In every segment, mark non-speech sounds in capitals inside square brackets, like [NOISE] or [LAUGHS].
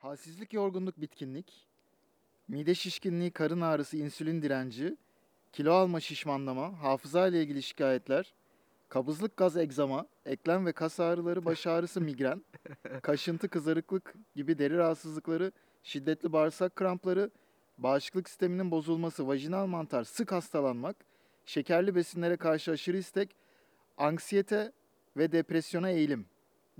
Halsizlik, yorgunluk, bitkinlik, mide şişkinliği, karın ağrısı, insülin direnci, kilo alma, şişmanlama, hafıza ile ilgili şikayetler, kabızlık, gaz, egzama, eklem ve kas ağrıları, baş ağrısı, [LAUGHS] migren, kaşıntı, kızarıklık gibi deri rahatsızlıkları, şiddetli bağırsak krampları, bağışıklık sisteminin bozulması, vajinal mantar, sık hastalanmak, şekerli besinlere karşı aşırı istek, anksiyete ve depresyona eğilim.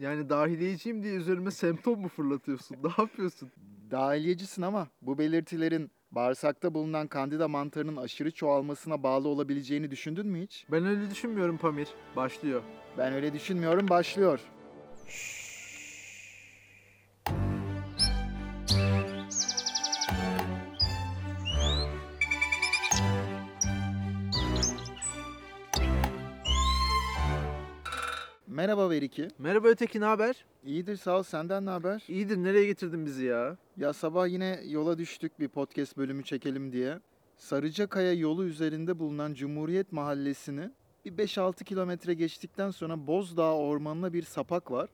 Yani dahiliyeciyim diye üzerime semptom mu fırlatıyorsun? Ne yapıyorsun? Dahiliyecisin ama bu belirtilerin bağırsakta bulunan kandida mantarının aşırı çoğalmasına bağlı olabileceğini düşündün mü hiç? Ben öyle düşünmüyorum Pamir. Başlıyor. Ben öyle düşünmüyorum başlıyor. Merhaba Veriki. Merhaba Öteki ne haber? İyidir sağ ol senden ne haber? İyidir nereye getirdin bizi ya? Ya sabah yine yola düştük bir podcast bölümü çekelim diye. Sarıcakaya yolu üzerinde bulunan Cumhuriyet Mahallesi'ni bir 5-6 kilometre geçtikten sonra Bozdağ Ormanı'na bir sapak var.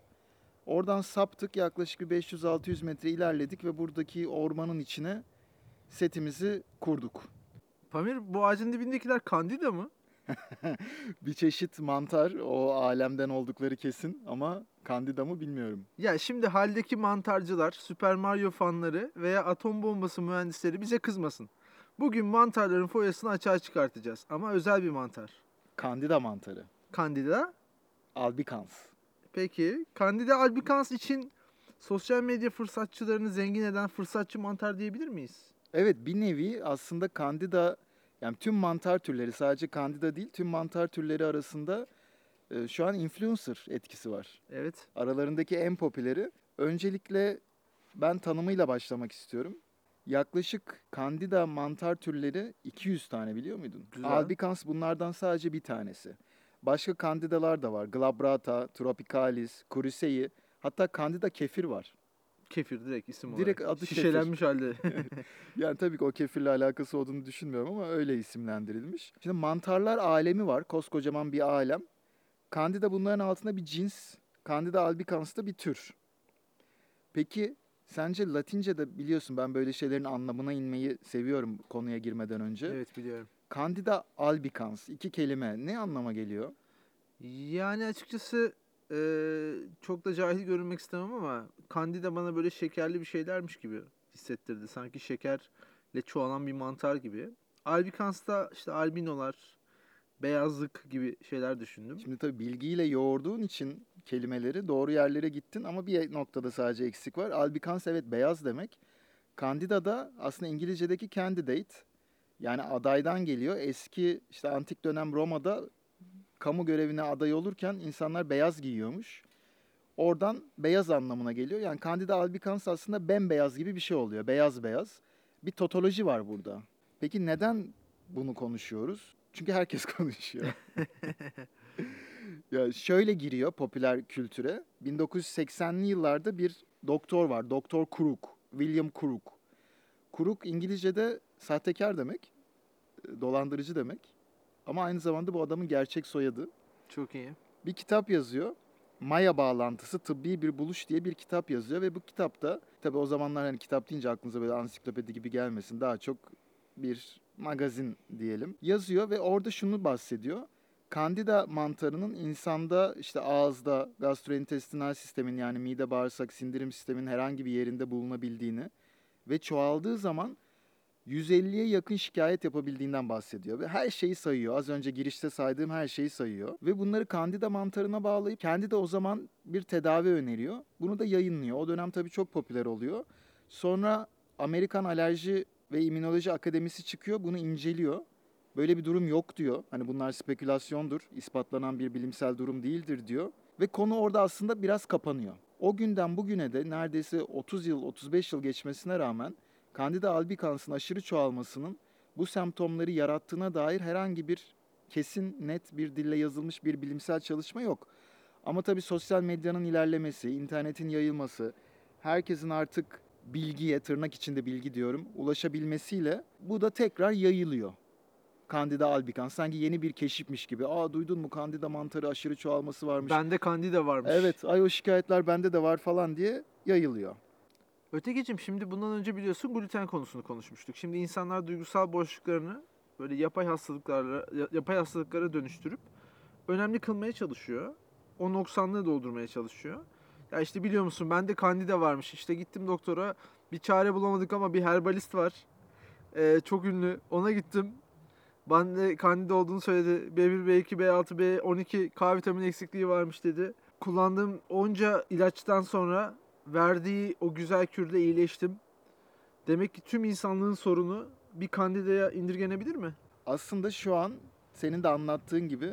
Oradan saptık yaklaşık bir 500-600 metre ilerledik ve buradaki ormanın içine setimizi kurduk. Pamir bu ağacın dibindekiler kandida mı? Bir çeşit mantar o alemden oldukları kesin ama kandida mı bilmiyorum. Ya şimdi haldeki mantarcılar, Super Mario fanları veya atom bombası mühendisleri bize kızmasın. Bugün mantarların foyasını açığa çıkartacağız ama özel bir mantar. Kandida mantarı. Kandida. Albicans. Peki Candida albicans için sosyal medya fırsatçılarını zengin eden fırsatçı mantar diyebilir miyiz? Evet bir nevi aslında kandida yani tüm mantar türleri sadece kandida değil tüm mantar türleri arasında e, şu an influencer etkisi var. Evet. Aralarındaki en popüleri. Öncelikle ben tanımıyla başlamak istiyorum. Yaklaşık kandida mantar türleri 200 tane biliyor muydun? Güzel. Albicans bunlardan sadece bir tanesi. Başka kandidalar da var. Glabrata, tropicalis, curicei, hatta kandida kefir var. Kefir direkt isim olarak. Direkt adı kefir. Şişelenmiş halde. [LAUGHS] Yani tabii ki o kefirle alakası olduğunu düşünmüyorum ama öyle isimlendirilmiş. Şimdi mantarlar alemi var. Koskocaman bir alem. Candida bunların altında bir cins. Candida albicans da bir tür. Peki sence Latince'de biliyorsun ben böyle şeylerin anlamına inmeyi seviyorum konuya girmeden önce. evet biliyorum. Candida albicans iki kelime ne anlama geliyor? Yani açıkçası eee, çok da cahil görünmek istemem ama Candida bana böyle şekerli bir şeylermiş gibi hissettirdi. Sanki şekerle çoğalan bir mantar gibi. Albicans'ta işte albinolar, beyazlık gibi şeyler düşündüm. Şimdi tabii bilgiyle yoğurduğun için kelimeleri doğru yerlere gittin ama bir noktada sadece eksik var. Albicans evet beyaz demek. Candida da aslında İngilizce'deki candidate yani adaydan geliyor. Eski işte antik dönem Roma'da kamu görevine aday olurken insanlar beyaz giyiyormuş. Oradan beyaz anlamına geliyor. Yani Candida albicans aslında bembeyaz gibi bir şey oluyor. Beyaz beyaz. Bir totoloji var burada. Peki neden bunu konuşuyoruz? Çünkü herkes [LAUGHS] konuşuyor. Ya şöyle giriyor popüler kültüre. 1980'li yıllarda bir doktor var. Doktor Crook. William Crook. Crook İngilizce'de sahtekar demek. e, Dolandırıcı demek. Ama aynı zamanda bu adamın gerçek soyadı. Çok iyi. Bir kitap yazıyor. Maya bağlantısı tıbbi bir buluş diye bir kitap yazıyor ve bu kitapta tabi o zamanlar hani kitap deyince aklınıza böyle ansiklopedi gibi gelmesin daha çok bir magazin diyelim. Yazıyor ve orada şunu bahsediyor. Kandida mantarının insanda işte ağızda gastrointestinal sistemin yani mide bağırsak sindirim sistemin herhangi bir yerinde bulunabildiğini ve çoğaldığı zaman 150'ye yakın şikayet yapabildiğinden bahsediyor ve her şeyi sayıyor. Az önce girişte saydığım her şeyi sayıyor ve bunları kandida mantarına bağlayıp kendi de o zaman bir tedavi öneriyor. Bunu da yayınlıyor. O dönem tabii çok popüler oluyor. Sonra Amerikan Alerji ve İmmünoloji Akademisi çıkıyor, bunu inceliyor. Böyle bir durum yok diyor. Hani bunlar spekülasyondur, ispatlanan bir bilimsel durum değildir diyor. Ve konu orada aslında biraz kapanıyor. O günden bugüne de neredeyse 30 yıl, 35 yıl geçmesine rağmen Candida albicans'ın aşırı çoğalmasının bu semptomları yarattığına dair herhangi bir kesin, net bir dille yazılmış bir bilimsel çalışma yok. Ama tabii sosyal medyanın ilerlemesi, internetin yayılması, herkesin artık bilgiye, tırnak içinde bilgi diyorum, ulaşabilmesiyle bu da tekrar yayılıyor. Candida albicans sanki yeni bir keşifmiş gibi. Aa duydun mu Candida mantarı aşırı çoğalması varmış. Bende Candida varmış. Evet, ay o şikayetler bende de var falan diye yayılıyor. Ötekicim şimdi bundan önce biliyorsun gluten konusunu konuşmuştuk. Şimdi insanlar duygusal boşluklarını böyle yapay hastalıklarla ya- yapay hastalıklara dönüştürüp önemli kılmaya çalışıyor. O noksanlığı doldurmaya çalışıyor. Ya işte biliyor musun bende kandida varmış. İşte gittim doktora bir çare bulamadık ama bir herbalist var. Ee, çok ünlü. Ona gittim. Bende kandida olduğunu söyledi. B1, B2, B6, B12 K vitamini eksikliği varmış dedi. Kullandığım onca ilaçtan sonra verdiği o güzel kürle iyileştim. Demek ki tüm insanlığın sorunu bir kandidaya indirgenebilir mi? Aslında şu an senin de anlattığın gibi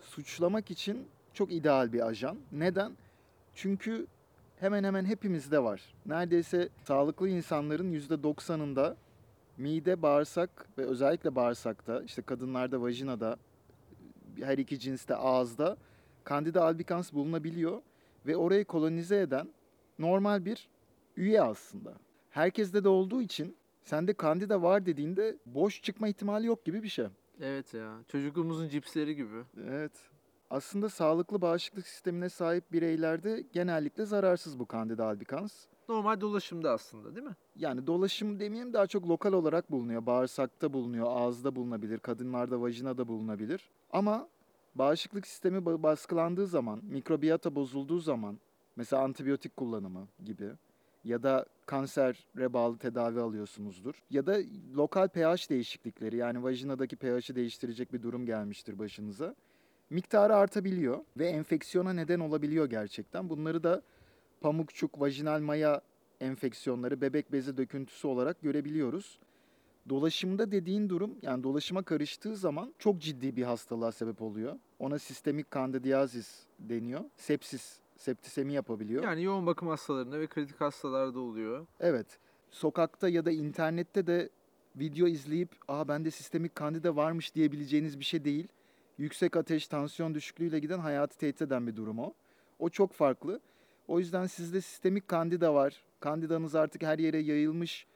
suçlamak için çok ideal bir ajan. Neden? Çünkü hemen hemen hepimizde var. Neredeyse sağlıklı insanların %90'ında mide, bağırsak ve özellikle bağırsakta, işte kadınlarda vajinada, her iki cinste ağızda Candida albicans bulunabiliyor ve orayı kolonize eden normal bir üye aslında. Herkeste de olduğu için sende Candida var dediğinde boş çıkma ihtimali yok gibi bir şey. Evet ya. Çocukluğumuzun cipsleri gibi. Evet. Aslında sağlıklı bağışıklık sistemine sahip bireylerde genellikle zararsız bu Candida albicans. Normal dolaşımda aslında değil mi? Yani dolaşım demeyeyim daha çok lokal olarak bulunuyor. Bağırsakta bulunuyor, ağızda bulunabilir, kadınlarda vajinada bulunabilir. Ama bağışıklık sistemi ba- baskılandığı zaman, mikrobiyata bozulduğu zaman, mesela antibiyotik kullanımı gibi ya da kansere bağlı tedavi alıyorsunuzdur. Ya da lokal pH değişiklikleri yani vajinadaki pH'i değiştirecek bir durum gelmiştir başınıza. Miktarı artabiliyor ve enfeksiyona neden olabiliyor gerçekten. Bunları da pamukçuk, vajinal maya enfeksiyonları, bebek bezi döküntüsü olarak görebiliyoruz. Dolaşımda dediğin durum yani dolaşıma karıştığı zaman çok ciddi bir hastalığa sebep oluyor. Ona sistemik kandidiyazis deniyor. Sepsis, septisemi yapabiliyor. Yani yoğun bakım hastalarında ve kritik hastalarda oluyor. Evet. Sokakta ya da internette de video izleyip "Aa bende sistemik kandida varmış." diyebileceğiniz bir şey değil. Yüksek ateş, tansiyon düşüklüğüyle giden hayatı tehdit eden bir durum o. O çok farklı. O yüzden sizde sistemik kandida var. Kandidanız artık her yere yayılmış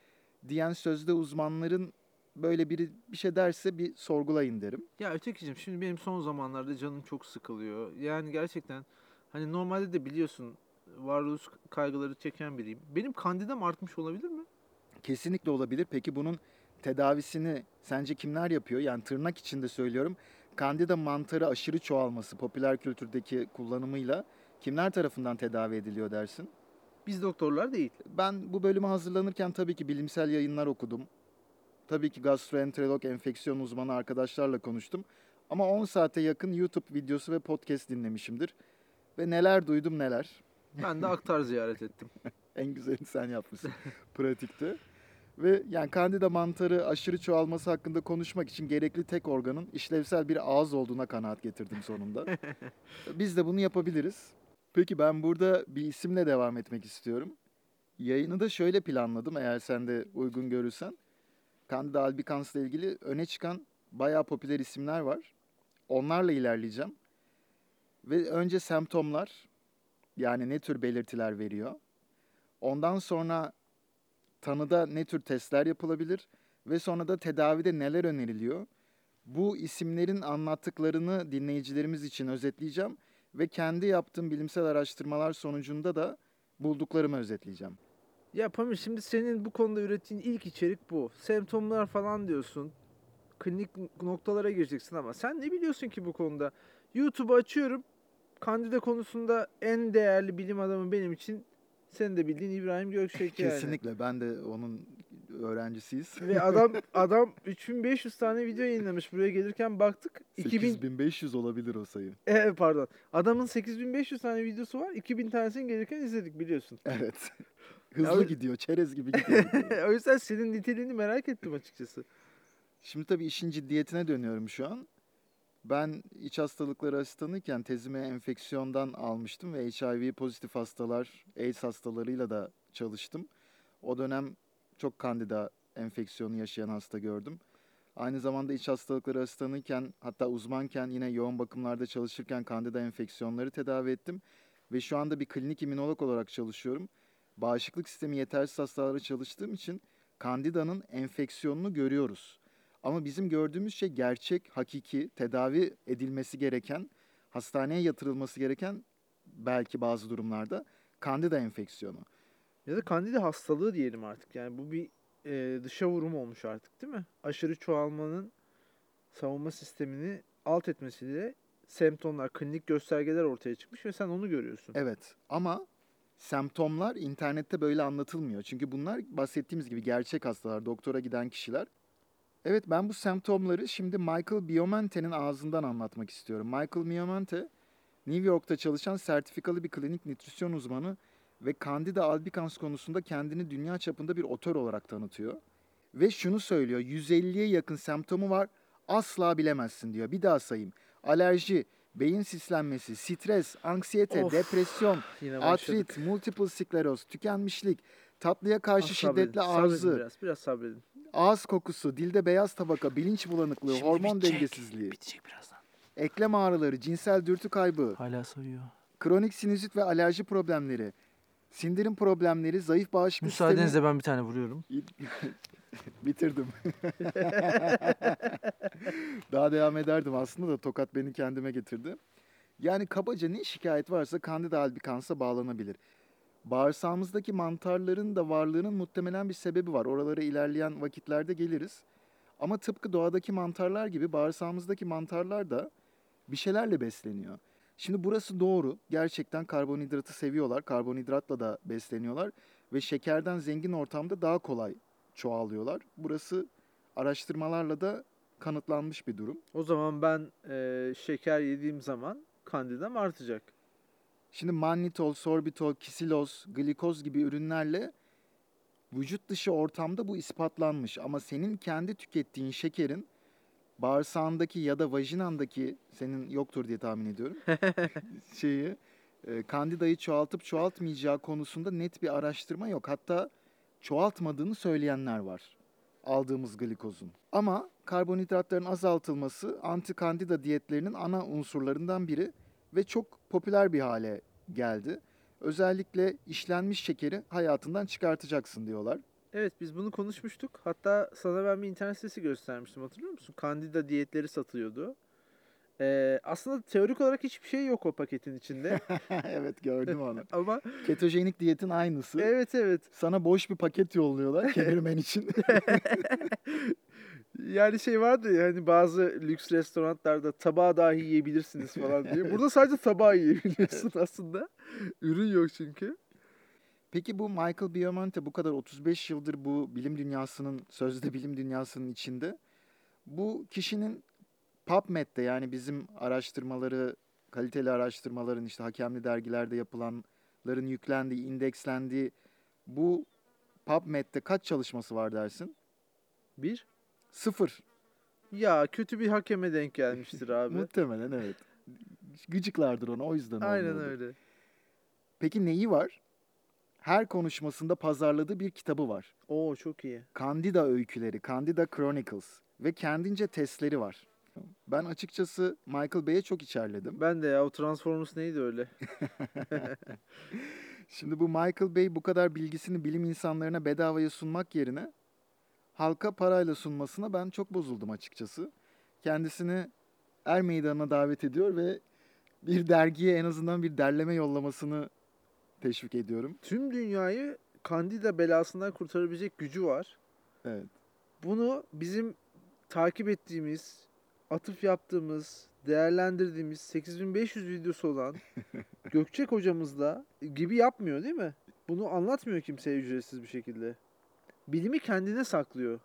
diyen sözde uzmanların böyle biri bir şey derse bir sorgulayın derim. Ya ötekicim şimdi benim son zamanlarda canım çok sıkılıyor. Yani gerçekten hani normalde de biliyorsun varoluş kaygıları çeken biriyim. Benim kandidam artmış olabilir mi? Kesinlikle olabilir. Peki bunun tedavisini sence kimler yapıyor? Yani tırnak içinde söylüyorum. Kandida mantarı aşırı çoğalması popüler kültürdeki kullanımıyla kimler tarafından tedavi ediliyor dersin? Biz doktorlar değil. Ben bu bölüme hazırlanırken tabii ki bilimsel yayınlar okudum. Tabii ki gastroenterolog, enfeksiyon uzmanı arkadaşlarla konuştum. Ama 10 saate yakın YouTube videosu ve podcast dinlemişimdir. Ve neler duydum neler. Ben de aktar ziyaret ettim. [LAUGHS] En güzelini sen yapmışsın [LAUGHS] pratikte. Ve yani kandida mantarı aşırı çoğalması hakkında konuşmak için gerekli tek organın işlevsel bir ağız olduğuna kanaat getirdim sonunda. [LAUGHS] Biz de bunu yapabiliriz. Peki ben burada bir isimle devam etmek istiyorum. Yayını da şöyle planladım eğer sen de uygun görürsen. Candida albicans ile ilgili öne çıkan bayağı popüler isimler var. Onlarla ilerleyeceğim. Ve önce semptomlar yani ne tür belirtiler veriyor. Ondan sonra tanıda ne tür testler yapılabilir ve sonra da tedavide neler öneriliyor. Bu isimlerin anlattıklarını dinleyicilerimiz için özetleyeceğim ve kendi yaptığım bilimsel araştırmalar sonucunda da bulduklarımı özetleyeceğim. Ya Pamir şimdi senin bu konuda ürettiğin ilk içerik bu. Semptomlar falan diyorsun. Klinik noktalara gireceksin ama sen ne biliyorsun ki bu konuda? YouTube'u açıyorum. Kandida konusunda en değerli bilim adamı benim için senin de bildiğin İbrahim Gökçek yani. Kesinlikle ben de onun öğrencisiyiz. Ve adam [LAUGHS] adam 3500 tane video yayınlamış. Buraya gelirken baktık. 2000 8500 olabilir o sayı. [LAUGHS] e, pardon. Adamın 8500 tane videosu var. 2000 tanesini gelirken izledik biliyorsun. Evet. [LAUGHS] Hızlı Ya- gidiyor, çerez gibi gidiyor. o yüzden senin niteliğini merak ettim açıkçası. Şimdi tabii işin ciddiyetine dönüyorum şu an. Ben iç hastalıkları asistanıyken tezimi enfeksiyondan almıştım ve HIV pozitif hastalar, AIDS hastalarıyla da çalıştım. O dönem çok kandida enfeksiyonu yaşayan hasta gördüm. Aynı zamanda iç hastalıkları asistanıyken hatta uzmanken yine yoğun bakımlarda çalışırken kandida enfeksiyonları tedavi ettim. Ve şu anda bir klinik immünolog olarak çalışıyorum. Bağışıklık sistemi yetersiz hastalara çalıştığım için kandidanın enfeksiyonunu görüyoruz. Ama bizim gördüğümüz şey gerçek, hakiki, tedavi edilmesi gereken, hastaneye yatırılması gereken belki bazı durumlarda kandida enfeksiyonu. Ya da kandida hastalığı diyelim artık. Yani bu bir e, dışa vurum olmuş artık değil mi? Aşırı çoğalmanın savunma sistemini alt etmesiyle semptomlar, klinik göstergeler ortaya çıkmış ve sen onu görüyorsun. Evet ama semptomlar internette böyle anlatılmıyor. Çünkü bunlar bahsettiğimiz gibi gerçek hastalar, doktora giden kişiler. Evet ben bu semptomları şimdi Michael Biomente'nin ağzından anlatmak istiyorum. Michael Biomente New York'ta çalışan sertifikalı bir klinik nütrisyon uzmanı ve Candida albicans konusunda kendini dünya çapında bir otör olarak tanıtıyor. Ve şunu söylüyor, 150'ye yakın semptomu var, asla bilemezsin diyor. Bir daha sayayım. Alerji, beyin sislenmesi, stres, anksiyete, Of, depresyon, artrit, multiple skleroz, tükenmişlik, tatlıya karşı Ah, sabredin, şiddetli sabredin arzu, Biraz, biraz sabredin. Ağız kokusu, dilde beyaz tabaka, bilinç bulanıklığı, Şimdi hormon bitecek, dengesizliği, Bitecek birazdan. eklem ağrıları, cinsel dürtü kaybı, Hala sayıyor. kronik sinüzit ve alerji problemleri, sindirim problemleri, zayıf bağışıklık sistemi... Müsaadenizle ben bir tane vuruyorum. [LAUGHS] Bitirdim. [LAUGHS] Daha devam ederdim aslında da tokat beni kendime getirdi. Yani kabaca ne şikayet varsa Candida albicans'a bağlanabilir. Bağırsağımızdaki mantarların da varlığının muhtemelen bir sebebi var. Oralara ilerleyen vakitlerde geliriz. Ama tıpkı doğadaki mantarlar gibi bağırsağımızdaki mantarlar da bir şeylerle besleniyor. Şimdi burası doğru. Gerçekten karbonhidratı seviyorlar. Karbonhidratla da besleniyorlar ve şekerden zengin ortamda daha kolay çoğalıyorlar. Burası araştırmalarla da kanıtlanmış bir durum. O zaman ben e, şeker yediğim zaman kandidam artacak. Şimdi mannitol, sorbitol, kisiloz, glikoz gibi ürünlerle vücut dışı ortamda bu ispatlanmış. Ama senin kendi tükettiğin şekerin bağırsağındaki ya da vajinandaki senin yoktur diye tahmin ediyorum. [LAUGHS] şeyi e, kandidayı çoğaltıp çoğaltmayacağı konusunda net bir araştırma yok. Hatta çoğaltmadığını söyleyenler var aldığımız glikozun. Ama karbonhidratların azaltılması anti-kandida diyetlerinin ana unsurlarından biri ve çok popüler bir hale geldi. Özellikle işlenmiş şekeri hayatından çıkartacaksın diyorlar. Evet biz bunu konuşmuştuk. Hatta sana ben bir internet sitesi göstermiştim hatırlıyor musun? Kandida diyetleri satılıyordu. Ee, aslında teorik olarak hiçbir şey yok o paketin içinde. [LAUGHS] evet gördüm onu. [LAUGHS] Ama Ketojenik diyetin aynısı. evet evet. Sana boş bir paket yolluyorlar [LAUGHS] kemirmen için. Yani şey vardı ya hani bazı lüks restoranlarda tabağı dahi yiyebilirsiniz falan diye. Burada sadece tabağı yiyebiliyorsun aslında. Ürün yok çünkü. Peki bu Michael Biomonte bu kadar 35 yıldır bu bilim dünyasının, sözde bilim dünyasının içinde. Bu kişinin PubMed'de yani bizim araştırmaları, kaliteli araştırmaların işte hakemli dergilerde yapılanların yüklendiği, indekslendiği bu PubMed'de kaç çalışması var dersin? Bir. Sıfır. Ya kötü bir hakeme denk gelmiştir [LAUGHS] abi. Muhtemelen evet. Gıcıklardır ona o yüzden Aynen olmuyordur. öyle. Peki neyi var? Her konuşmasında pazarladığı bir kitabı var. Oo çok iyi. Candida öyküleri, Candida Chronicles ve kendince testleri var. Ben açıkçası Michael Bay'e çok içerledim. Ben de ya o Transformers neydi öyle? [LAUGHS] Şimdi bu Michael Bay bu kadar bilgisini bilim insanlarına bedavaya sunmak yerine halka parayla sunmasına ben çok bozuldum açıkçası. Kendisini er meydanına davet ediyor ve bir dergiye en azından bir derleme yollamasını teşvik ediyorum. Tüm dünyayı Kandida belasından kurtarabilecek gücü var. Evet. Bunu bizim takip ettiğimiz, atıf yaptığımız, değerlendirdiğimiz 8500 videosu olan [LAUGHS] Gökçek hocamız da gibi yapmıyor değil mi? Bunu anlatmıyor kimseye ücretsiz bir şekilde. Bilimi kendine saklıyor.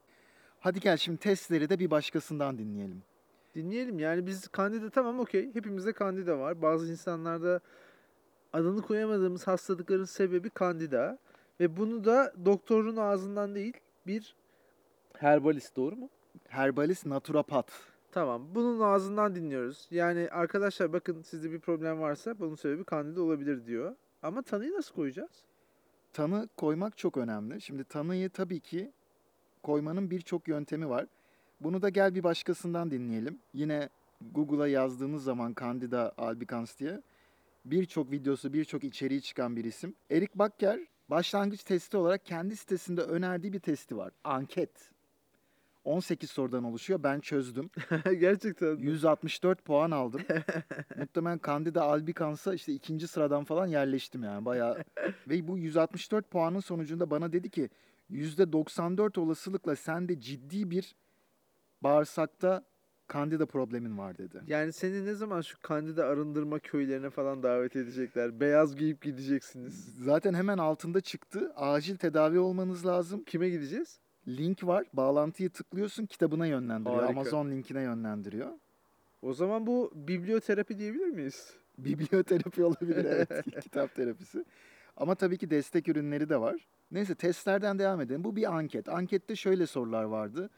Hadi gel şimdi testleri de bir başkasından dinleyelim. Dinleyelim yani biz kandida tamam okey. Hepimizde kandida var. Bazı insanlarda adını koyamadığımız hastalıkların sebebi kandida. Ve bunu da doktorun ağzından değil bir herbalist doğru mu? Herbalist naturopat. Tamam. Bunun ağzından dinliyoruz. Yani arkadaşlar bakın sizde bir problem varsa bunun sebebi kandida olabilir diyor. Ama tanıyı nasıl koyacağız? Tanı koymak çok önemli. Şimdi tanıyı tabii ki koymanın birçok yöntemi var. Bunu da gel bir başkasından dinleyelim. Yine Google'a yazdığınız zaman Candida albicans diye birçok videosu, birçok içeriği çıkan bir isim. Erik Bakker başlangıç testi olarak kendi sitesinde önerdiği bir testi var. Anket. 18 sorudan oluşuyor. Ben çözdüm. [LAUGHS] Gerçekten. 164 puan aldım. [LAUGHS] Muhtemelen Candida albicans'a işte ikinci sıradan falan yerleştim yani bayağı. [LAUGHS] Ve bu 164 puanın sonucunda bana dedi ki %94 olasılıkla sende ciddi bir bağırsakta Candida problemin var dedi. Yani seni ne zaman şu Kandida arındırma köylerine falan davet edecekler? Beyaz giyip gideceksiniz. Zaten hemen altında çıktı. Acil tedavi olmanız lazım. Kime gideceğiz? Link var. Bağlantıyı tıklıyorsun kitabına yönlendiriyor. Harika. Amazon linkine yönlendiriyor. O zaman bu biblioterapi diyebilir miyiz? [LAUGHS] Biblioterapi olabilir evet. [LAUGHS] Kitap terapisi. Ama tabii ki destek ürünleri de var. Neyse testlerden devam edelim. Bu bir anket. Ankette şöyle sorular vardı.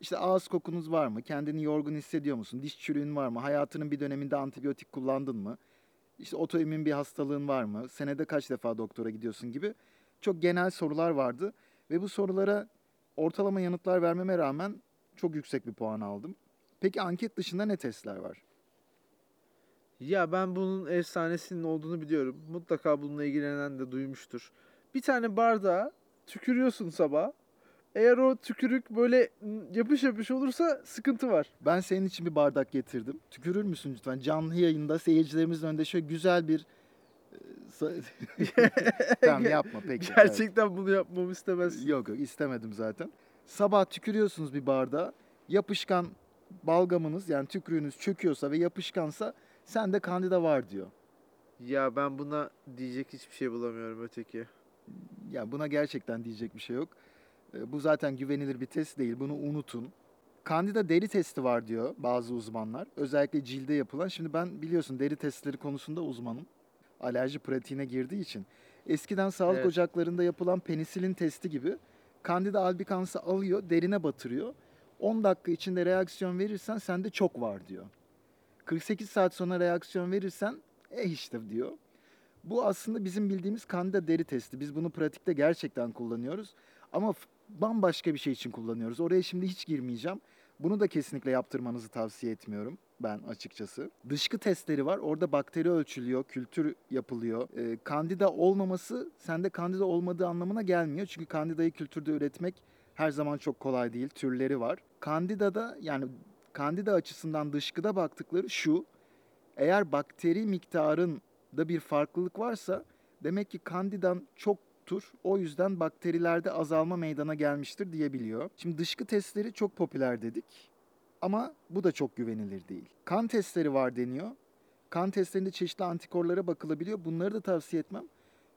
İşte ağız kokunuz var mı? Kendini yorgun hissediyor musun? Diş çürüğün var mı? Hayatının bir döneminde antibiyotik kullandın mı? İşte otoimmün bir hastalığın var mı? Senede kaç defa doktora gidiyorsun gibi çok genel sorular vardı. Ve bu sorulara ortalama yanıtlar vermeme rağmen çok yüksek bir puan aldım. Peki anket dışında ne testler var? Ya ben bunun efsanesinin olduğunu biliyorum. Mutlaka bununla ilgilenen de duymuştur. Bir tane bardağa tükürüyorsun sabah. Eğer o tükürük böyle yapış yapış olursa sıkıntı var. Ben senin için bir bardak getirdim. Tükürür müsün lütfen? Canlı yayında seyircilerimizin önünde şöyle güzel bir... [LAUGHS] tamam yapma peki. evet. Gerçekten bunu yapmamı istemez. Yok yok istemedim zaten. Sabah tükürüyorsunuz bir bardağa. Yapışkan balgamınız yani tükrüğünüz çöküyorsa ve yapışkansa sende kandida var diyor. Ya ben buna diyecek hiçbir şey bulamıyorum öteki. Ya buna gerçekten diyecek bir şey yok. E, Bu zaten güvenilir bir test değil. Bunu unutun. Kandida deri testi var diyor bazı uzmanlar. Özellikle cilde yapılan. Şimdi ben biliyorsun deri testleri konusunda uzmanım. Alerji pratiğine girdiği için. Eskiden sağlık Evet. ocaklarında yapılan penisilin testi gibi Candida albicans'ı alıyor, derine batırıyor. 10 dakika içinde reaksiyon verirsen sende çok var diyor. 48 saat sonra reaksiyon verirsen eh işte diyor. Bu aslında bizim bildiğimiz Candida deri testi. Biz bunu pratikte gerçekten kullanıyoruz. Ama bambaşka bir şey için kullanıyoruz. Oraya şimdi hiç girmeyeceğim. Bunu da kesinlikle yaptırmanızı tavsiye etmiyorum ben açıkçası. Dışkı testleri var. Orada bakteri ölçülüyor, kültür yapılıyor. Ee, kandida olmaması sende kandida olmadığı anlamına gelmiyor. Çünkü kandidayı kültürde üretmek her zaman çok kolay değil. Türleri var. Kandidada yani kandida açısından dışkıda baktıkları şu. Eğer bakteri miktarında bir farklılık varsa demek ki kandidan çoktur. O yüzden bakterilerde azalma meydana gelmiştir diyebiliyor. Şimdi dışkı testleri çok popüler dedik. Ama bu da çok güvenilir değil. Kan testleri var deniyor. Kan testlerinde çeşitli antikorlara bakılabiliyor. Bunları da tavsiye etmem.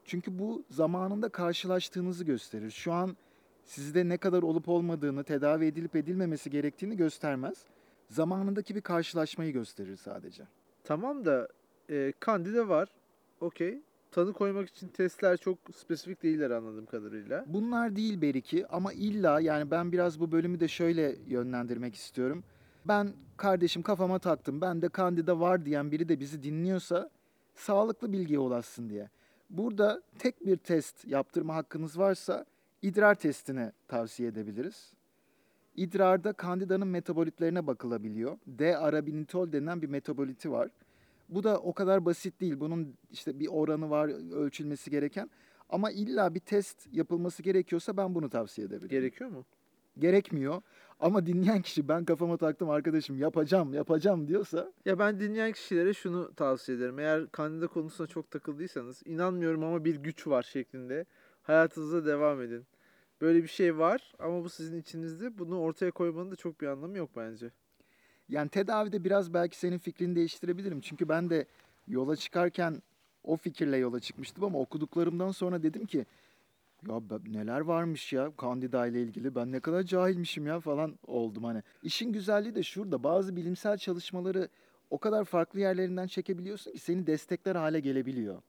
Çünkü bu zamanında karşılaştığınızı gösterir. Şu an sizde ne kadar olup olmadığını, tedavi edilip edilmemesi gerektiğini göstermez. Zamanındaki bir karşılaşmayı gösterir sadece. Tamam da e, Candida var. Okey. Tanı koymak için testler çok spesifik değiller anladığım kadarıyla. Bunlar değil belki ama illa yani ben biraz bu bölümü de şöyle yönlendirmek istiyorum. Ben kardeşim kafama taktım. Ben de kandida var diyen biri de bizi dinliyorsa sağlıklı bilgiye ulaşsın diye. Burada tek bir test yaptırma hakkınız varsa idrar testini tavsiye edebiliriz. İdrarda kandidanın metabolitlerine bakılabiliyor. D-arabinitol denilen bir metaboliti var. Bu da o kadar basit değil. Bunun işte bir oranı var ölçülmesi gereken. Ama illa bir test yapılması gerekiyorsa ben bunu tavsiye edebilirim. Gerekiyor mu? Gerekmiyor. Ama dinleyen kişi ben kafama taktım arkadaşım yapacağım yapacağım diyorsa Ya ben dinleyen kişilere şunu tavsiye ederim. Eğer Candida konusuna çok takıldıysanız inanmıyorum ama bir güç var şeklinde hayatınıza devam edin. Böyle bir şey var ama bu sizin içinizde. Bunu ortaya koymanın da çok bir anlamı yok bence. yani tedavide biraz belki senin fikrini değiştirebilirim. Çünkü ben de yola çıkarken o fikirle yola çıkmıştım ama okuduklarımdan sonra dedim ki ya neler varmış ya kandida ile ilgili ben ne kadar cahilmişim ya falan oldum hani. İşin güzelliği de şurada bazı bilimsel çalışmaları o kadar farklı yerlerinden çekebiliyorsun ki seni destekler hale gelebiliyor.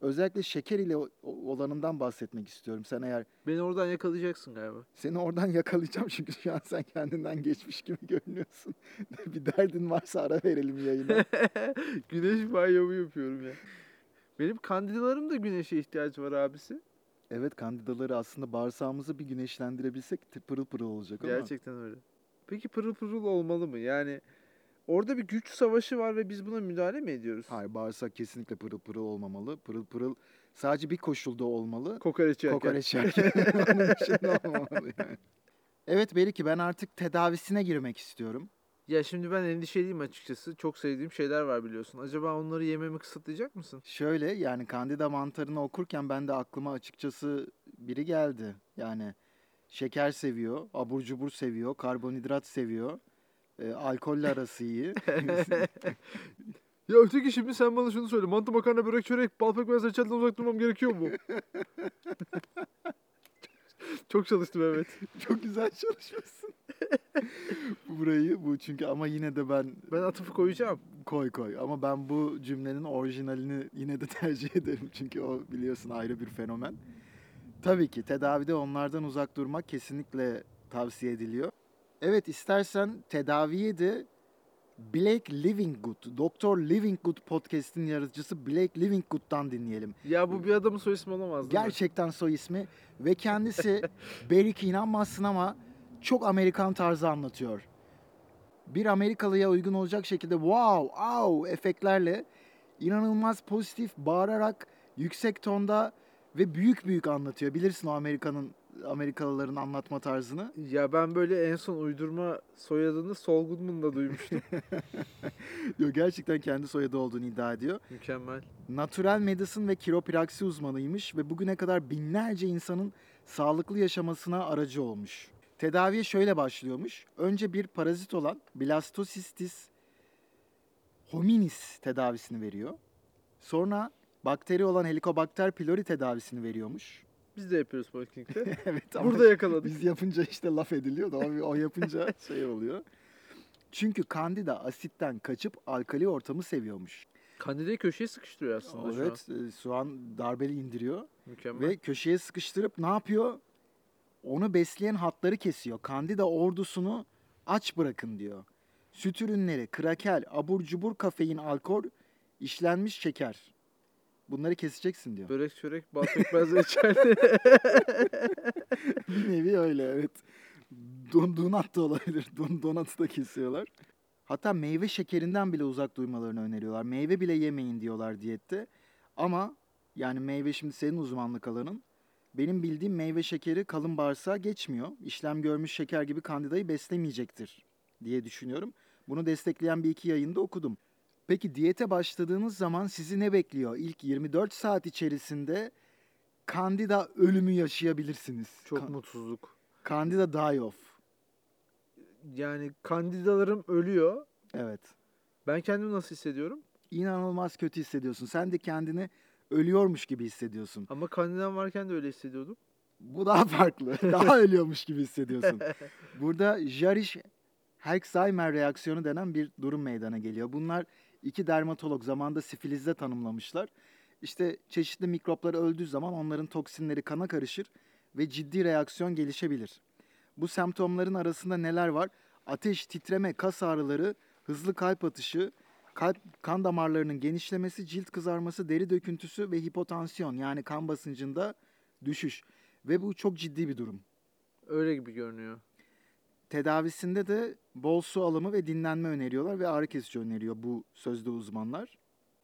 Özellikle şeker ile olanından bahsetmek istiyorum. Sen eğer Beni oradan yakalayacaksın galiba. Seni oradan [LAUGHS] yakalayacağım çünkü şu an sen kendinden geçmiş gibi görünüyorsun. [LAUGHS] bir derdin varsa ara verelim yayına. [LAUGHS] Güneş banyomu yapıyorum ya. Benim kandidalarım da güneşe ihtiyacı var abisi. Evet kandidaları aslında bağırsağımızı bir güneşlendirebilsek pırıl pırıl olacak ama. Gerçekten öyle. Peki pırıl pırıl olmalı mı? Yani orada bir güç savaşı var ve biz buna müdahale mi ediyoruz? Hayır bağırsak kesinlikle pırıl pırıl olmamalı. Pırıl pırıl sadece bir koşulda olmalı. Kokoreç yerken. Kokoreç [LAUGHS] yerken. Onun dışında olmamalı yani. Evet Beriki ben artık tedavisine girmek istiyorum. Ya şimdi ben endişeliyim açıkçası. Çok sevdiğim şeyler var biliyorsun. Acaba onları yememi kısıtlayacak mısın? Şöyle yani kandida mantarını okurken ben de aklıma açıkçası biri geldi. Yani şeker seviyor, abur cubur seviyor, karbonhidrat seviyor. E, alkolle arası iyi. [LAUGHS] [LAUGHS] Ya öteki şimdi sen bana şunu söyle. Mantı, makarna, börek, çörek, bal pekmez, reçelden uzak durmam gerekiyor mu? [LAUGHS] Çok çalıştım evet. Çok güzel çalışmışsın. [LAUGHS] Burayı bu çünkü ama yine de ben Ben atıfı koyacağım. koy koy ama ben bu cümlenin orijinalini yine de [LAUGHS] tercih ederim çünkü o biliyorsun ayrı bir fenomen. Tabii ki tedavide onlardan uzak durmak kesinlikle tavsiye ediliyor. Evet istersen tedaviye de Blake Livinggood, Doktor Livinggood podcast'in yaratıcısı Blake Livinggood'dan dinleyelim. Ya bu bir adamın soy ismi olamaz değil mi? Gerçekten soy ismi ve kendisi [LAUGHS] belki inanmazsın ama çok Amerikan tarzı anlatıyor. Bir Amerikalıya uygun olacak şekilde wow, au efektlerle inanılmaz pozitif bağırarak yüksek tonda ve büyük büyük anlatıyor. Bilirsin o Amerika'nın Amerikalıların anlatma tarzını. Ya ben böyle en son uydurma soyadını Saul Goodman'da duymuştum. [LAUGHS] Yo, gerçekten kendi soyadı olduğunu iddia ediyor. Mükemmel. Natural medicine ve kiropraksi uzmanıymış ve bugüne kadar binlerce insanın sağlıklı yaşamasına aracı olmuş. Tedaviye şöyle başlıyormuş. Önce bir parazit olan Blastocystis hominis tedavisini veriyor. Sonra bakteri olan Helicobacter pylori tedavisini veriyormuş. Biz de yapıyoruz Poliklinik'te. [LAUGHS] evet ama Burada yakaladık. biz yapınca işte laf ediliyor da o, yapınca [LAUGHS] şey oluyor. Çünkü kandida asitten kaçıp alkali ortamı seviyormuş. Kandidayı köşeye sıkıştırıyor aslında şu an. Evet, e, soğan darbeli indiriyor Mükemmel. ve köşeye sıkıştırıp ne yapıyor? Onu besleyen hatları kesiyor. Kandida ordusunu aç bırakın diyor. Süt ürünleri, krakel, abur cubur, kafein, alkol, işlenmiş şeker. Bunları keseceksin diyor. Börek, çörek, bal pekmez, reçel. Bir nevi öyle evet. Don, donat da olabilir. Don, donatı da kesiyorlar. Hatta meyve şekerinden bile uzak durmalarını öneriyorlar. Meyve bile yemeyin diyorlar diyette. Ama yani meyve şimdi senin uzmanlık alanın. Benim bildiğim meyve şekeri kalın bağırsağa geçmiyor. İşlem görmüş şeker gibi kandidayı beslemeyecektir diye düşünüyorum. Bunu destekleyen bir iki yayında okudum. Peki diyete başladığınız zaman sizi ne bekliyor? İlk 24 saat içerisinde kandida ölümü yaşayabilirsiniz. Çok Ka- mutsuzluk. Candida die off. Yani kandidalarım ölüyor. Evet. Ben kendimi nasıl hissediyorum? İnanılmaz kötü hissediyorsun. Sen de kendini ölüyormuş gibi hissediyorsun. Ama kandidam varken de öyle hissediyordum. Bu daha farklı. [LAUGHS] daha ölüyormuş gibi hissediyorsun. [LAUGHS] Burada Jarisch Herxheimer reaksiyonu denen bir durum meydana geliyor. Bunlar iki dermatolog zamanda sifilizde tanımlamışlar. İşte çeşitli mikroplar öldüğü zaman onların toksinleri kana karışır ve ciddi reaksiyon gelişebilir. Bu semptomların arasında neler var? Ateş, titreme, kas ağrıları, hızlı kalp atışı, kalp kan damarlarının genişlemesi, cilt kızarması, deri döküntüsü ve hipotansiyon yani kan basıncında düşüş. Ve bu çok ciddi bir durum. Öyle gibi görünüyor. Tedavisinde de bol su alımı ve dinlenme öneriyorlar ve ağrı kesici öneriyor bu sözde uzmanlar.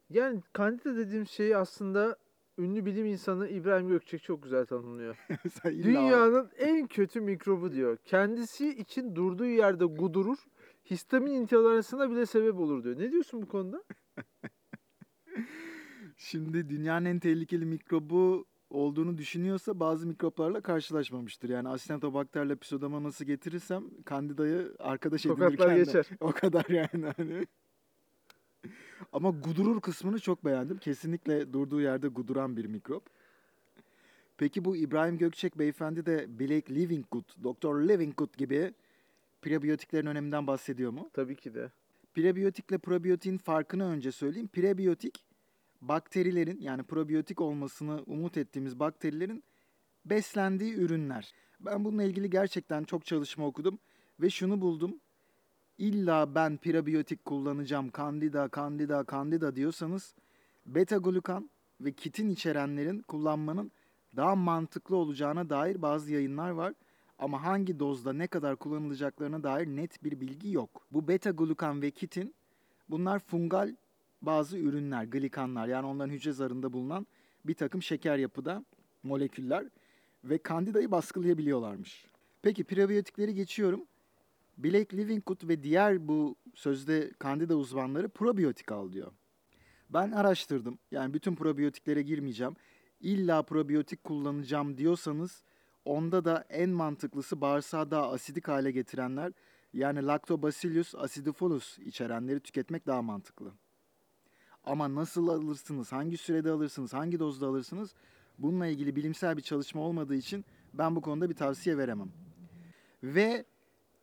Yani kandida dediğim şeyi aslında ünlü bilim insanı İbrahim Gökçek çok güzel tanımlıyor. [LAUGHS] Dünyanın en kötü mikrobu diyor. Kendisi için durduğu yerde gudurur, histamin intoleransına bile sebep olur diyor. Ne diyorsun bu konuda? [LAUGHS] Şimdi dünyanın en tehlikeli mikrobu olduğunu düşünüyorsa bazı mikroplarla karşılaşmamıştır. Yani Acinetobacterle Pseudomonas'ı getirirsem Candida'yı arkadaş Tokatlar edinirken de geçer. [LAUGHS] o kadar yani hani. Ama gudurur kısmını çok beğendim. Kesinlikle durduğu yerde guduran bir mikrop. Peki bu İbrahim Gökçek beyefendi de Blake Livinggood, Doktor Livinggood gibi prebiyotiklerin öneminden bahsediyor mu? Tabii ki de. Prebiyotikle probiyotiğin farkını önce söyleyeyim. Prebiyotik bakterilerin yani probiyotik olmasını umut ettiğimiz bakterilerin beslendiği ürünler. Ben bununla ilgili gerçekten çok çalışma okudum ve şunu buldum. İlla ben prebiyotik kullanacağım, kandida, kandida, kandida diyorsanız beta glukan ve kitin içerenlerin kullanmanın daha mantıklı olacağına dair bazı yayınlar var. Ama hangi dozda ne kadar kullanılacaklarına dair net bir bilgi yok. Bu beta glukan ve kitin bunlar fungal bazı ürünler, glikanlar yani onların hücre zarında bulunan bir takım şeker yapıda moleküller ve kandidayı baskılayabiliyorlarmış. Peki prebiyotikleri geçiyorum. Blake Livingwood ve diğer bu sözde kandida uzmanları probiyotik al diyor. Ben araştırdım. Yani bütün probiyotiklere girmeyeceğim. İlla probiyotik kullanacağım diyorsanız onda da en mantıklısı bağırsağı daha asidik hale getirenler yani Lactobacillus acidophilus içerenleri tüketmek daha mantıklı. Ama nasıl alırsınız, hangi sürede alırsınız, hangi dozda alırsınız bununla ilgili bilimsel bir çalışma olmadığı için ben bu konuda bir tavsiye veremem. Ve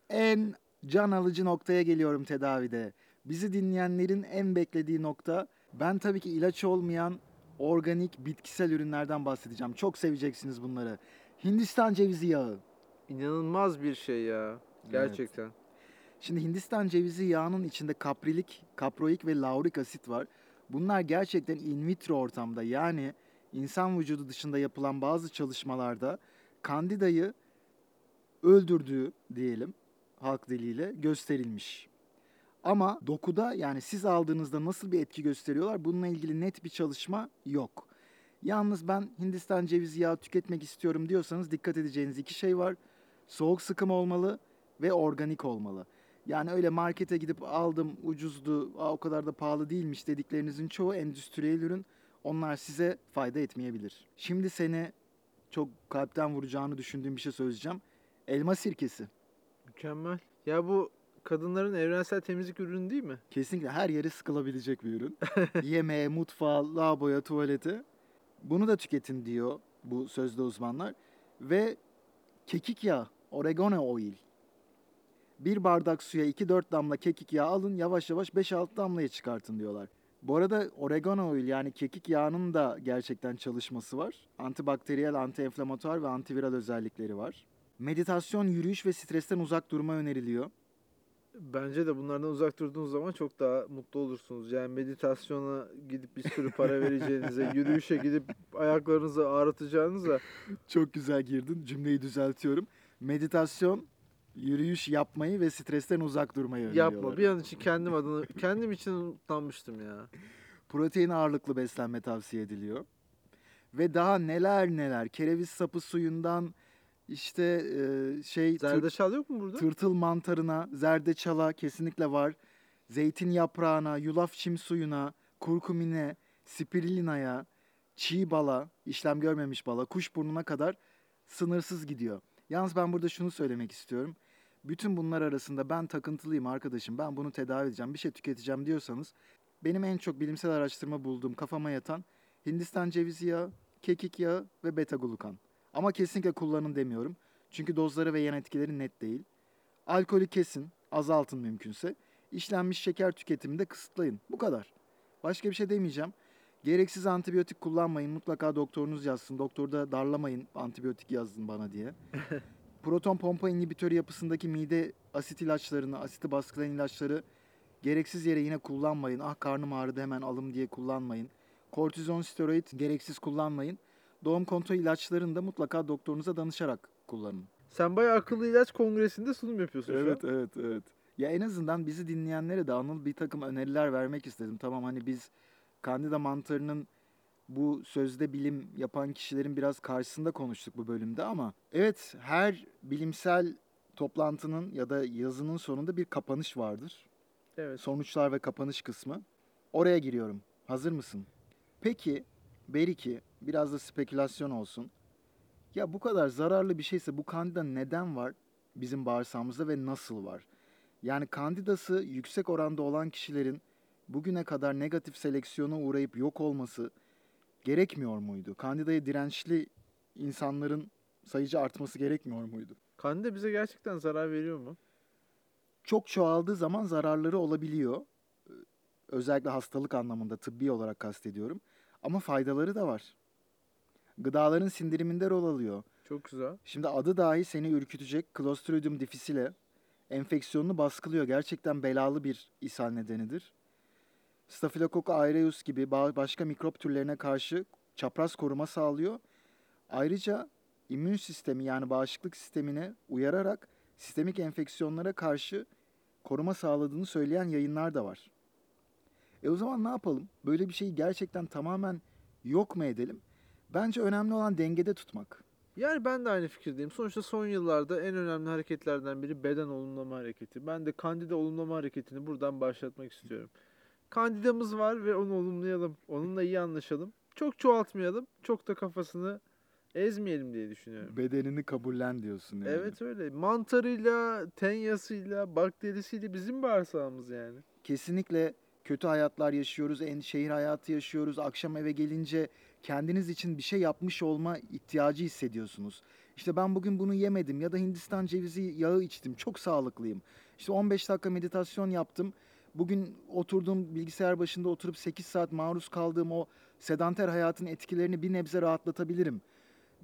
en can alıcı noktaya geliyorum tedavide. Bizi dinleyenlerin en beklediği nokta ben tabii ki ilaç olmayan organik bitkisel ürünlerden bahsedeceğim. Çok seveceksiniz bunları. Hindistan cevizi yağı. İnanılmaz bir şey ya. Gerçekten. Şimdi Hindistan cevizi yağının içinde kaprilik, kaproik ve laurik asit var. Bunlar gerçekten in vitro ortamda yani insan vücudu dışında yapılan bazı çalışmalarda kandidayı öldürdüğü diyelim halk diliyle gösterilmiş. Ama dokuda yani siz aldığınızda nasıl bir etki gösteriyorlar bununla ilgili net bir çalışma yok. Yalnız ben Hindistan cevizi yağı tüketmek istiyorum diyorsanız dikkat edeceğiniz iki şey var. Soğuk sıkım olmalı ve organik olmalı. Yani öyle markete gidip aldım ucuzdu Aa, o kadar da pahalı değilmiş dediklerinizin çoğu endüstriyel ürün. Onlar size fayda etmeyebilir. Şimdi seni çok kalpten vuracağını düşündüğüm bir şey söyleyeceğim. Elma sirkesi. Mükemmel. Ya bu kadınların evrensel temizlik ürünü değil mi? Kesinlikle her yere sıkılabilecek bir ürün. [LAUGHS] Yemeğe, mutfağa, lavaboya, tuvalete. Bunu da tüketin diyor bu sözde uzmanlar. Ve kekik yağı, oregano oil. Bir bardak suya 2-4 damla kekik yağı alın, yavaş yavaş 5-6 damlaya çıkartın diyorlar. Bu arada oregano oil yani kekik yağının da gerçekten çalışması var. Antibakteriyel, antienflamatuar ve antiviral özellikleri var. Meditasyon, yürüyüş ve stresten uzak durma öneriliyor. Bence de bunlardan uzak durduğunuz zaman çok daha mutlu olursunuz. Yani meditasyona gidip bir sürü para [LAUGHS] vereceğinize, yürüyüşe gidip ayaklarınızı ağrıtacağınıza Çok güzel girdin. Cümleyi düzeltiyorum. Meditasyon, yürüyüş yapmayı ve stresten uzak durmayı öneriyorlar. yapma. Bir an için kendim adına, kendim için utanmıştım ya. Protein ağırlıklı beslenme tavsiye ediliyor. Ve daha neler neler. Kereviz sapı suyundan işte e, şey Zerdeçal yok mu burada? tırtıl mantarına, zerdeçala kesinlikle var. Zeytin yaprağına, yulaf çim suyuna, kurkumine, spirulina'ya, çiğ bala, işlem görmemiş bala, kuşburnuna kadar sınırsız gidiyor. Yalnız ben burada şunu söylemek istiyorum. Bütün bunlar arasında ben takıntılıyım arkadaşım. Ben bunu tedavi edeceğim, bir şey tüketeceğim diyorsanız benim en çok bilimsel araştırma bulduğum kafama yatan Hindistan cevizi yağı, kekik yağı ve beta glukan. Ama kesinlikle kullanın demiyorum. Çünkü dozları ve yan etkileri net değil. Alkolü kesin, azaltın mümkünse. İşlenmiş şeker tüketimini de kısıtlayın. Bu kadar. Başka bir şey demeyeceğim. Gereksiz antibiyotik kullanmayın. Mutlaka doktorunuz yazsın. Doktorda darlamayın antibiyotik yazın bana diye. [LAUGHS] Proton pompa inhibitörü yapısındaki mide asit ilaçlarını, asiti baskılayan ilaçları gereksiz yere yine kullanmayın. Ah karnım ağrıdı hemen alım diye kullanmayın. Kortizon steroid gereksiz kullanmayın. Doğum kontrol ilaçlarını da mutlaka doktorunuza danışarak kullanın. Sen bayağı akıllı ilaç kongresinde sunum yapıyorsun şu Evet, an. evet, evet. Ya en azından bizi dinleyenlere de Anıl bir takım öneriler vermek istedim. Tamam hani biz Candida mantarının bu sözde bilim yapan kişilerin biraz karşısında konuştuk bu bölümde ama evet her bilimsel toplantının ya da yazının sonunda bir kapanış vardır. Evet. Sonuçlar ve kapanış kısmı. Oraya giriyorum. Hazır mısın? Peki Beriki biraz da spekülasyon olsun. Ya bu kadar zararlı bir şeyse bu kandida neden var bizim bağırsağımızda ve nasıl var? Yani kandidası yüksek oranda olan kişilerin bugüne kadar negatif seleksiyona uğrayıp yok olması gerekmiyor muydu? Kandidaya dirençli insanların sayıcı artması gerekmiyor muydu? Kandida bize gerçekten zarar veriyor mu? çok çoğaldığı zaman zararları olabiliyor. Ee, Özellikle hastalık anlamında tıbbi olarak kastediyorum. Ama faydaları da var. Gıdaların sindiriminde rol alıyor. Çok güzel. Şimdi adı dahi seni ürkütecek Clostridium difficile enfeksiyonunu baskılıyor. Gerçekten belalı bir ishal nedenidir. Staphylococcus aureus gibi ba- başka mikrop türlerine karşı çapraz koruma sağlıyor. Ayrıca immün sistemi yani bağışıklık sistemine uyararak sistemik enfeksiyonlara karşı koruma sağladığını söyleyen yayınlar da var. E o zaman ne yapalım? Böyle bir şeyi gerçekten tamamen yok mu edelim? Bence önemli olan dengede tutmak. Yani ben de aynı fikirdeyim. Sonuçta son yıllarda en önemli hareketlerden biri beden olumlama hareketi. Ben de kandida olumlama hareketini buradan başlatmak istiyorum. Kandidamız var ve onu olumlayalım. Onunla iyi anlaşalım. Çok çoğaltmayalım. Çok da kafasını ezmeyelim diye düşünüyorum. Bedenini kabullen diyorsun yani. Evet öyle. Mantarıyla, tenyasıyla, bakterisiyle bizim bağırsağımız yani. Kesinlikle kötü hayatlar yaşıyoruz, en şehir hayatı yaşıyoruz. Akşam eve gelince kendiniz için bir şey yapmış olma ihtiyacı hissediyorsunuz. İşte ben bugün bunu yemedim ya da Hindistan cevizi yağı içtim. Çok sağlıklıyım. İşte 15 dakika meditasyon yaptım. Bugün oturduğum bilgisayar başında oturup 8 saat maruz kaldığım o sedanter hayatın etkilerini bir nebze rahatlatabilirim.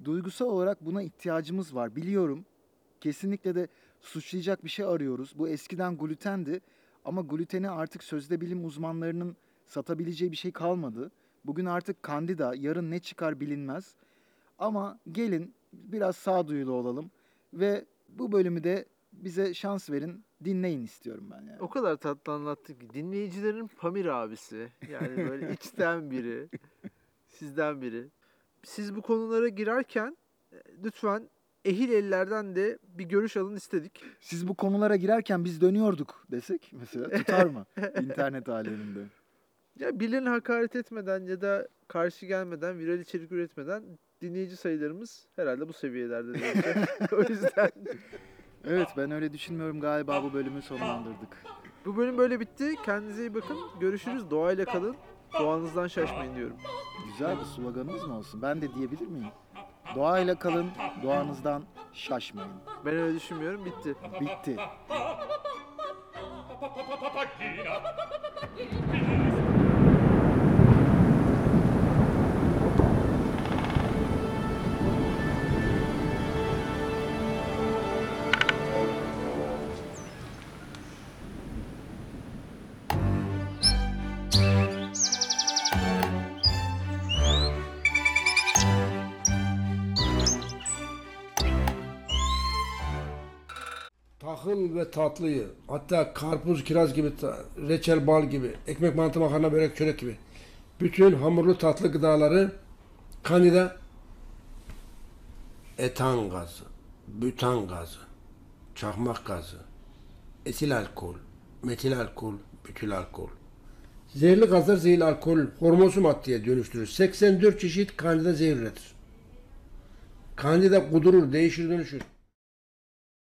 Duygusal olarak buna ihtiyacımız var. Biliyorum. Kesinlikle de suçlayacak bir şey arıyoruz. Bu eskiden glutendi. Ama gluteni artık sözde bilim uzmanlarının satabileceği bir şey kalmadı. Bugün artık kandida, yarın ne çıkar bilinmez. Ama gelin biraz sağduyulu olalım ve bu bölümü de bize şans verin, dinleyin istiyorum ben yani. O kadar tatlı anlattı ki dinleyicilerin Pamir abisi. Yani böyle [LAUGHS] içten biri. Sizden biri. Siz bu konulara girerken e, lütfen ehil ellerden de bir görüş alın istedik. Siz bu konulara girerken biz dönüyorduk desek mesela tutar mı [LAUGHS] internet aleminde? Ya birilerine hakaret etmeden ya da karşı gelmeden, viral içerik üretmeden dinleyici sayılarımız herhalde bu seviyelerde o yüzden Evet ben öyle düşünmüyorum galiba bu bölümü sonlandırdık. bu bölüm böyle bitti. Kendinize iyi bakın. Görüşürüz. Doğayla kalın. Doğanızdan şaşmayın diyorum. Güzel bir sloganımız mı olsun? Ben de diyebilir miyim? Doğayla kalın, doğanızdan şaşmayın. Ben öyle düşünmüyorum. Bitti. Bitti. Tahıl ve tatlıyı hatta karpuz, kiraz gibi, reçel, bal gibi, ekmek, mantı, makarna, börek, çörek gibi bütün hamurlu tatlı gıdaları kandida etan gazı, bütan gazı, çakmak gazı, etil alkol, metil alkol, bütül alkol. Zehirli gazlar zehirli alkol hormonsu maddeye dönüştürür. 84 çeşit kandida zehir üretir. Kandida kudurur, değişir, dönüşür.